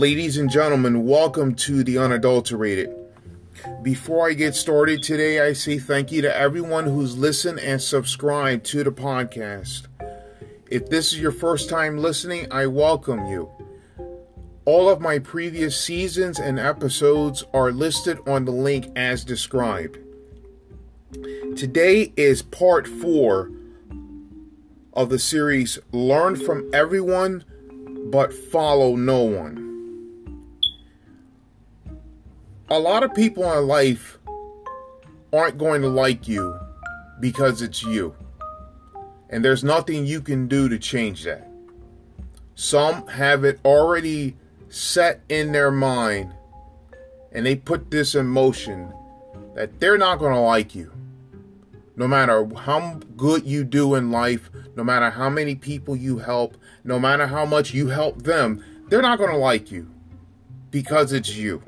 Ladies and gentlemen, welcome to the unadulterated. Before I get started today, I say thank you to everyone who's listened and subscribed to the podcast. If this is your first time listening, I welcome you. All of my previous seasons and episodes are listed on the link as described. Today is part four of the series Learn from Everyone but Follow No One. A lot of people in life aren't going to like you because it's you. And there's nothing you can do to change that. Some have it already set in their mind and they put this in motion that they're not going to like you. No matter how good you do in life, no matter how many people you help, no matter how much you help them, they're not going to like you because it's you.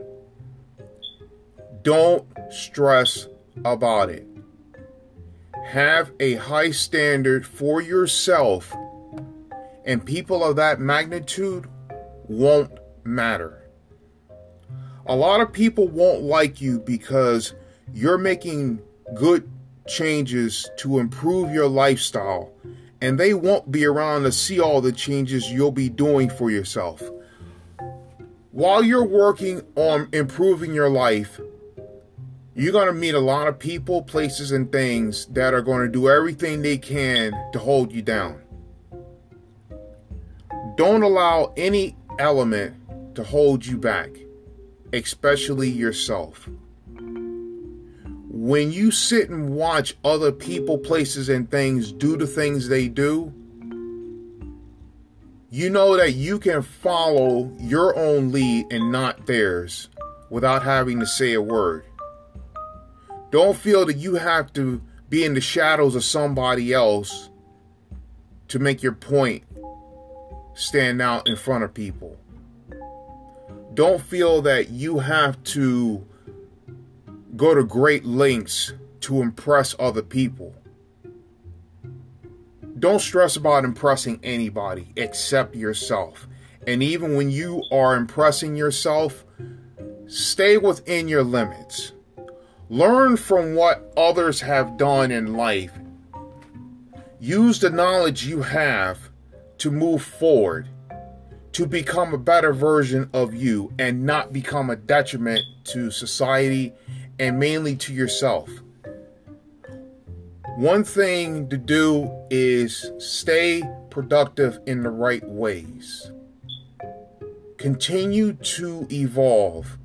Don't stress about it have a high standard for yourself, and people of that magnitude won't matter. A lot of people won't like you because you're making good changes to improve your lifestyle, and they won't be around to see all the changes you'll be doing for yourself. While you're working on improving your life, you're going to meet a lot of people, places, and things that are going to do everything they can to hold you down. Don't allow any element to hold you back, especially yourself. When you sit and watch other people, places, and things do the things they do, you know that you can follow your own lead and not theirs without having to say a word. Don't feel that you have to be in the shadows of somebody else to make your point stand out in front of people. Don't feel that you have to go to great lengths to impress other people. Don't stress about impressing anybody except yourself. And even when you are impressing yourself, stay within your limits. Learn from what others have done in life. Use the knowledge you have to move forward, to become a better version of you and not become a detriment to society and mainly to yourself. One thing to do is stay productive in the right ways. Continue to evolve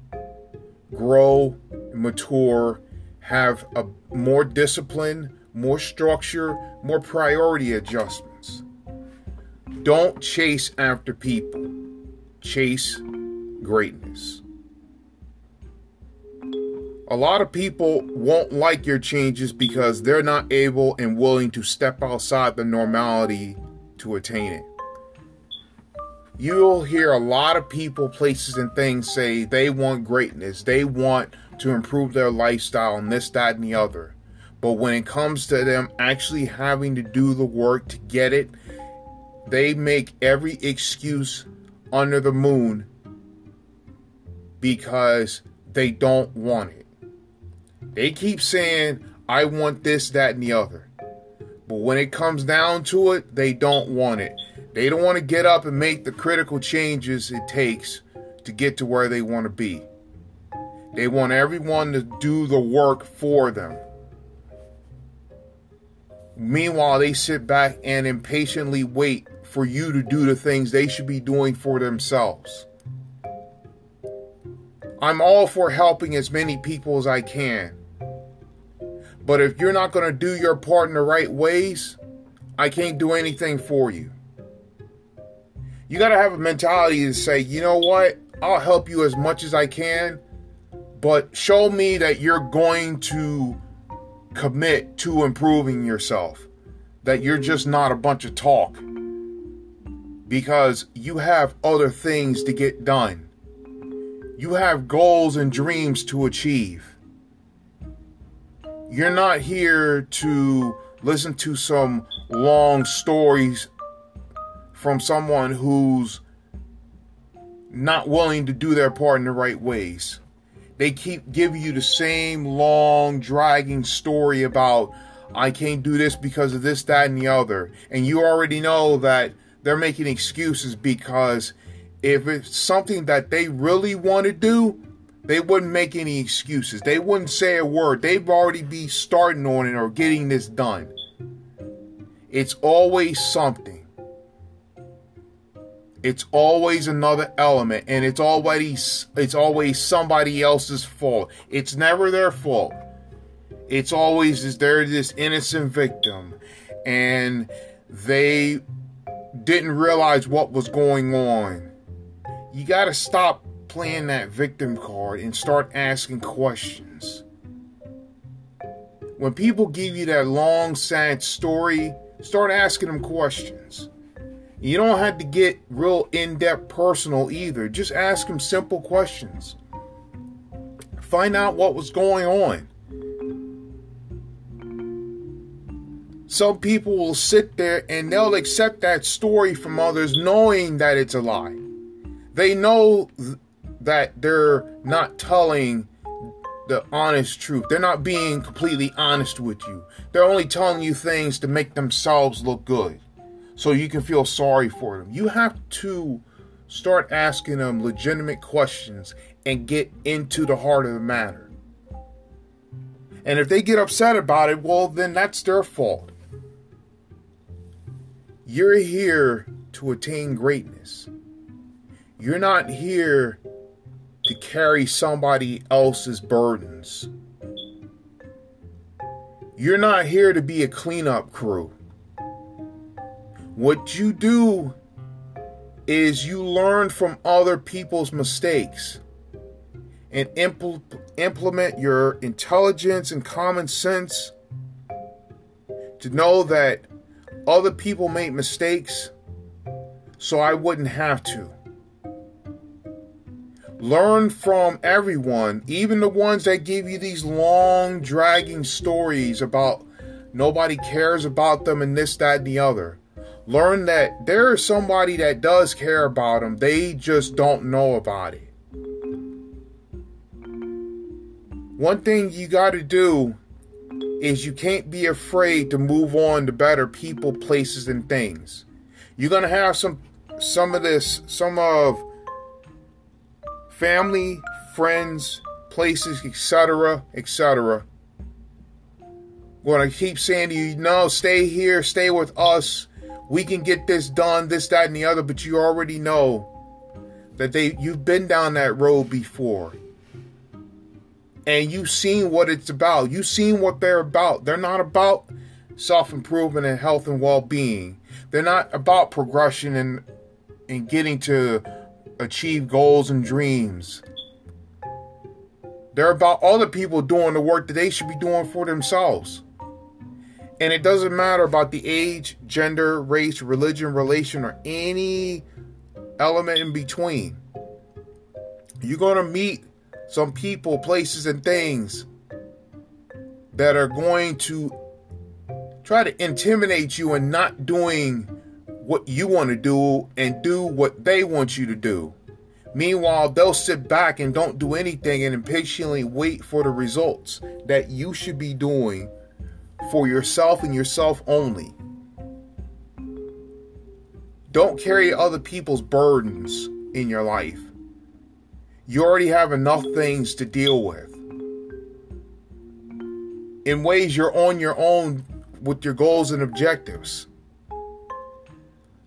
grow, mature, have a more discipline, more structure, more priority adjustments. Don't chase after people. Chase greatness. A lot of people won't like your changes because they're not able and willing to step outside the normality to attain it you'll hear a lot of people, places, and things say they want greatness. They want to improve their lifestyle and this, that, and the other. But when it comes to them actually having to do the work to get it, they make every excuse under the moon because they don't want it. They keep saying, I want this, that, and the other. But when it comes down to it, they don't want it. They don't want to get up and make the critical changes it takes to get to where they want to be. They want everyone to do the work for them. Meanwhile, they sit back and impatiently wait for you to do the things they should be doing for themselves. I'm all for helping as many people as I can. But if you're not going to do your part in the right ways, I can't do anything for you you got to have a mentality to say, you know what? I'll help you as much as I can, but show me that you're going to commit to improving yourself, that you're just not a bunch of talk because you have other things to get done. You have goals and dreams to achieve. You're not here to listen to some long stories from someone who's not willing to do their part in the right ways. They keep giving you the same long, dragging story about, I can't do this because of this, that, and the other. And you already know that they're making excuses because if it's something that they really want to do, they wouldn't make any excuses. They wouldn't say a word. They'd already be starting on it or getting this done. It's always something. It's always another element and it's always it's always somebody else's fault. It's never their fault. It's always is there this innocent victim and they didn't realize what was going on. You got to stop playing that victim card and start asking questions. When people give you that long, sad story, start asking them questions. You don't have to get real in depth personal either. Just ask them simple questions. Find out what was going on. Some people will sit there and they'll accept that story from others knowing that it's a lie. They know that they're not telling the honest truth. They're not being completely honest with you. They're only telling you things to make themselves look good so you can feel sorry for them. You have to start asking them legitimate questions and get into the heart of the matter. And if they get upset about it, well, then that's their fault. You're here to attain greatness. You're not here to carry somebody else's burdens. You're not here to be a cleanup crew. What you do is you learn from other people's mistakes and impl- implement your intelligence and common sense to know that other people make mistakes so I wouldn't have to. Learn from everyone, even the ones that give you these long, dragging stories about nobody cares about them and this, that, and the other. Learn that there is somebody that does care about them, they just don't know about it. One thing you got to do is you can't be afraid to move on to better people, places, and things. You're gonna have some some of this, some of family, friends, places, etc., etc. To keep saying to you, no, stay here, stay with us. We can get this done, this, that, and the other. But you already know that they you've been down that road before, and you've seen what it's about. You've seen what they're about. They're not about self improvement and health and well being. They're not about progression and and getting to achieve goals and dreams. They're about other people doing the work that they should be doing for themselves. And it doesn't matter about the age, gender, race, religion, relation, or any element in between. You're going to meet some people, places, and things that are going to try to intimidate you and not doing what you want to do and do what they want you to do. Meanwhile, they'll sit back and don't do anything and impatiently wait for the results that you should be doing for yourself and yourself only. Don't carry other people's burdens in your life. You already have enough things to deal with. In ways you're on your own with your goals and objectives.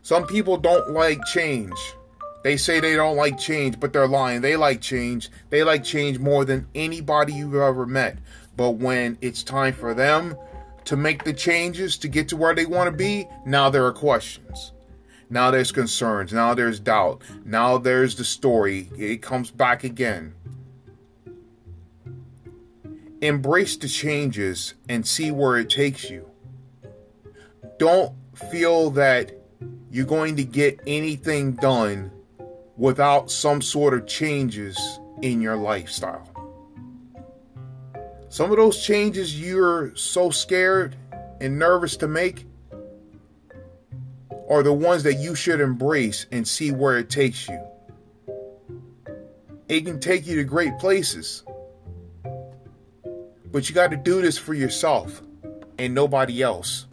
Some people don't like change. They say they don't like change, but they're lying. They like change. They like change more than anybody you've ever met. But when it's time for them to make the changes to get to where they want to be, now there are questions. Now there's concerns. Now there's doubt. Now there's the story. It comes back again. Embrace the changes and see where it takes you. Don't feel that you're going to get anything done without some sort of changes in your lifestyle. Some of those changes you're so scared and nervous to make are the ones that you should embrace and see where it takes you. It can take you to great places. But you got to do this for yourself and nobody else.